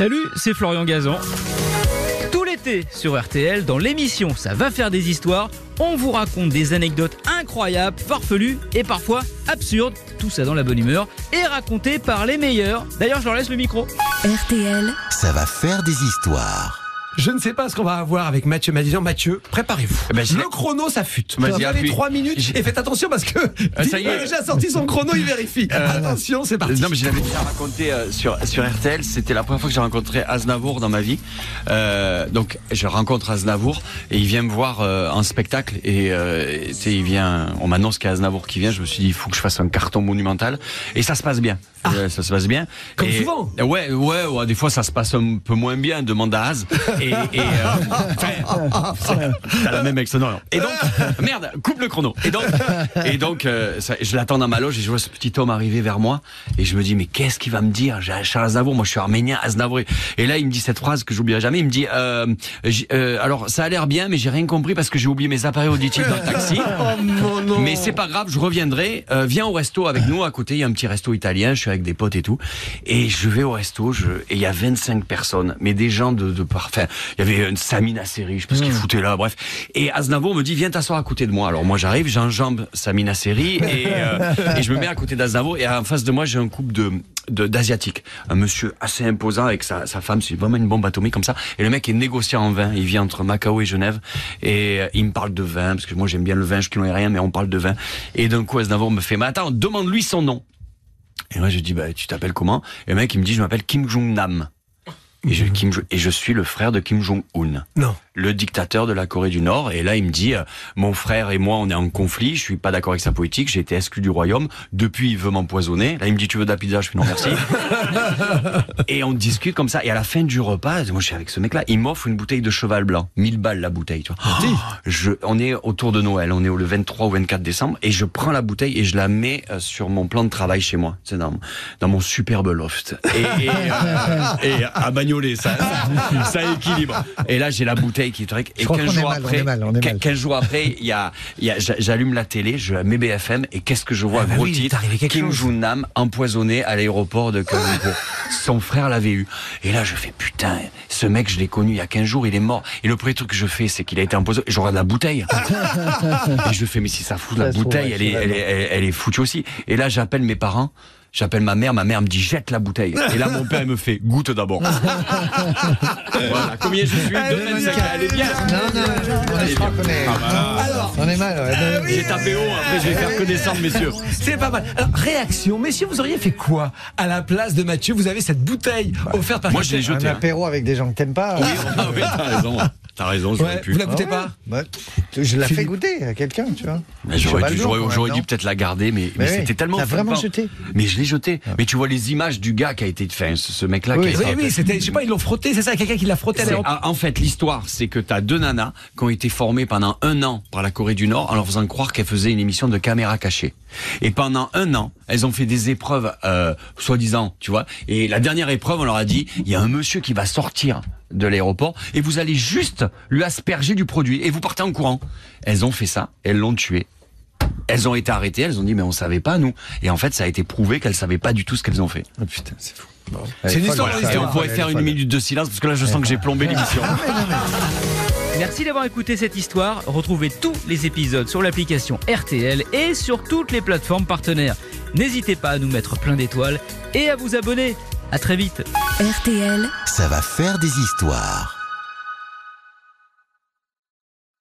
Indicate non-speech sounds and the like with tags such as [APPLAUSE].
Salut, c'est Florian Gazan. Tout l'été sur RTL, dans l'émission Ça va faire des histoires, on vous raconte des anecdotes incroyables, farfelues et parfois absurdes, tout ça dans la bonne humeur, et racontées par les meilleurs. D'ailleurs, je leur laisse le micro. RTL, Ça va faire des histoires. Je ne sais pas ce qu'on va avoir avec Mathieu Madisan. Mathieu, préparez-vous. Eh ben, le chrono s'affûte. Vas-y, Vous avez trois minutes et faites attention parce que Ah, ça y est. Dites-moi, j'ai sorti son chrono, il vérifie. attention, c'est parti. Non mais je l'avais déjà raconté euh, sur sur RTL. C'était la première fois que j'ai rencontré Aznavour dans ma vie. Euh, donc je rencontre Aznavour et il vient me voir euh, en spectacle et euh, il vient. On m'annonce qu'il y a Aznavour qui vient. Je me suis dit il faut que je fasse un carton monumental et ça se passe bien. Euh, ça se passe bien. Comme Et- souvent. Ouais, ouais, ouais. Des fois ça se passe un peu moins bien. Demande à Az. [LAUGHS] Et, et euh, t'as la même excellent. Et donc [LAUGHS] merde, coupe le chrono. Et donc et donc euh, ça- je l'attends dans ma loge et je vois ce petit homme arriver vers moi et je me dis mais qu'est-ce qu'il va me dire? J'ai Charles Aznavour, moi je suis arménien, Aznavour. Et là il me dit cette phrase que j'oublierai jamais. Il me dit euh, euh, alors ça a l'air bien mais j'ai rien compris parce que j'ai oublié mes appareils auditifs dans le taxi. [LAUGHS] Mais c'est pas grave, je reviendrai. Euh, viens au resto avec nous. À côté, il y a un petit resto italien. Je suis avec des potes et tout. Et je vais au resto. Je... Et il y a 25 personnes, mais des gens de, de parfum. Il y avait une Samina Seri, je sais pas ce qu'il foutait là. Bref. Et Aznavour me dit viens t'asseoir à côté de moi. Alors moi j'arrive, j'enjambe Samina Seri et, euh, [LAUGHS] et je me mets à côté d'Aznavour. Et en face de moi j'ai un couple de d'asiatiques, un monsieur assez imposant avec sa, sa femme, c'est vraiment une bombe atomique comme ça. Et le mec est négociant en vin, il vit entre Macao et Genève, et euh, il me parle de vin parce que moi j'aime bien le vin, je ne rien, mais on parle de vin. Et d'un coup Aznavour me fait, mais attends, demande-lui son nom. Et moi je dis, bah tu t'appelles comment? Et le mec il me dit, je m'appelle Kim Jong Nam. Et je, Kim Jo- et je suis le frère de Kim Jong-un Non. le dictateur de la Corée du Nord. Et là, il me dit, euh, mon frère et moi, on est en conflit. Je suis pas d'accord avec sa politique. J'ai été exclu du royaume. Depuis, il veut m'empoisonner. Là, il me dit, tu veux de la pizza? Je fais non, merci. [LAUGHS] et on discute comme ça. Et à la fin du repas, moi, je suis avec ce mec-là. Il m'offre une bouteille de cheval blanc. 1000 balles la bouteille, tu vois. Oh, [GASPS] je, on est autour de Noël. On est le 23 ou 24 décembre. Et je prends la bouteille et je la mets euh, sur mon plan de travail chez moi. C'est dans, dans mon superbe loft. Et, et, [LAUGHS] euh, et à Bagnolet, ça, ça, [LAUGHS] ça équilibre. Et là, j'ai la bouteille qui truc. Et Je crois 15 qu'on est jours mal, après, est mal, on est mal. 15 jours après, il y a, y j'allume la télé, je mets BFM et qu'est-ce que je vois, Ah bah gros oui, titre, Kim. Jong-nam empoisonné à l'aéroport de Lumpur. [LAUGHS] Son frère l'avait eu. Et là, je fais putain, ce mec, je l'ai connu il y a 15 jours, il est mort. Et le premier truc que je fais, c'est qu'il a été empoisonné. Je regarde la bouteille. [LAUGHS] et je fais, mais si ça fout la Ça bouteille, ouais, elle est, elle est, elle est- elle est foutue aussi. Et là, j'appelle mes parents. J'appelle ma mère, ma mère me dit jette la bouteille. Et là, mon père il me fait goûte d'abord. [LAUGHS] voilà, combien je suis Elle est 2,25. bien, Elle est bien. Non, non, on est, je crois qu'on est, Alors, on est mal. ouais. J'ai tapé haut, après je vais faire connaissance, messieurs. c'est pas mal. Alors, réaction. Messieurs, vous auriez fait quoi à la place de Mathieu Vous avez cette bouteille offerte par Moi, je l'ai jetée. Un hein. apéro avec des gens que t'aimes pas. Oui, ah oui, t'as raison. T'as raison, j'aurais Ouais, pu. vous la goûtez Ah pas ouais. Je la fais Philippe. goûter à quelqu'un, tu vois. J'aurais dû, peut-être la garder, mais, mais Mais oui, c'était tellement. t'as vraiment jeté Mais je l'ai jeté. Mais tu vois les images du gars qui a été, enfin, ce, mec-là Oui, qui a Oui, été. oui, c'était, je sais pas, ils l'ont frotté, c'est ça, quelqu'un qui l'a frotté à l'aéroport. en fait, l'histoire, c'est que tu as deux nanas qui ont été formées pendant un an par la Corée du Nord en leur faisant croire qu'elles faisaient une émission de caméra cachée. Et pendant un an, elles ont fait des épreuves, euh, soi-disant, tu vois. Et la dernière épreuve, on leur a dit, il y a un monsieur qui va sortir de l'aéroport et vous allez juste lui asperger du produit et vous partez en courant. Elles ont fait ça, elles l'ont tué. Elles ont été arrêtées, elles ont dit mais on savait pas nous. Et en fait, ça a été prouvé qu'elles savaient pas du tout ce qu'elles ont fait. Oh, putain, c'est fou. C'est une histoire, Et on pourrait faire une minute de silence parce que là, je sens que j'ai plombé l'émission. Merci d'avoir écouté cette histoire. Retrouvez tous les épisodes sur l'application RTL et sur toutes les plateformes partenaires. N'hésitez pas à nous mettre plein d'étoiles et à vous abonner. À très vite. RTL. Ça va faire des histoires.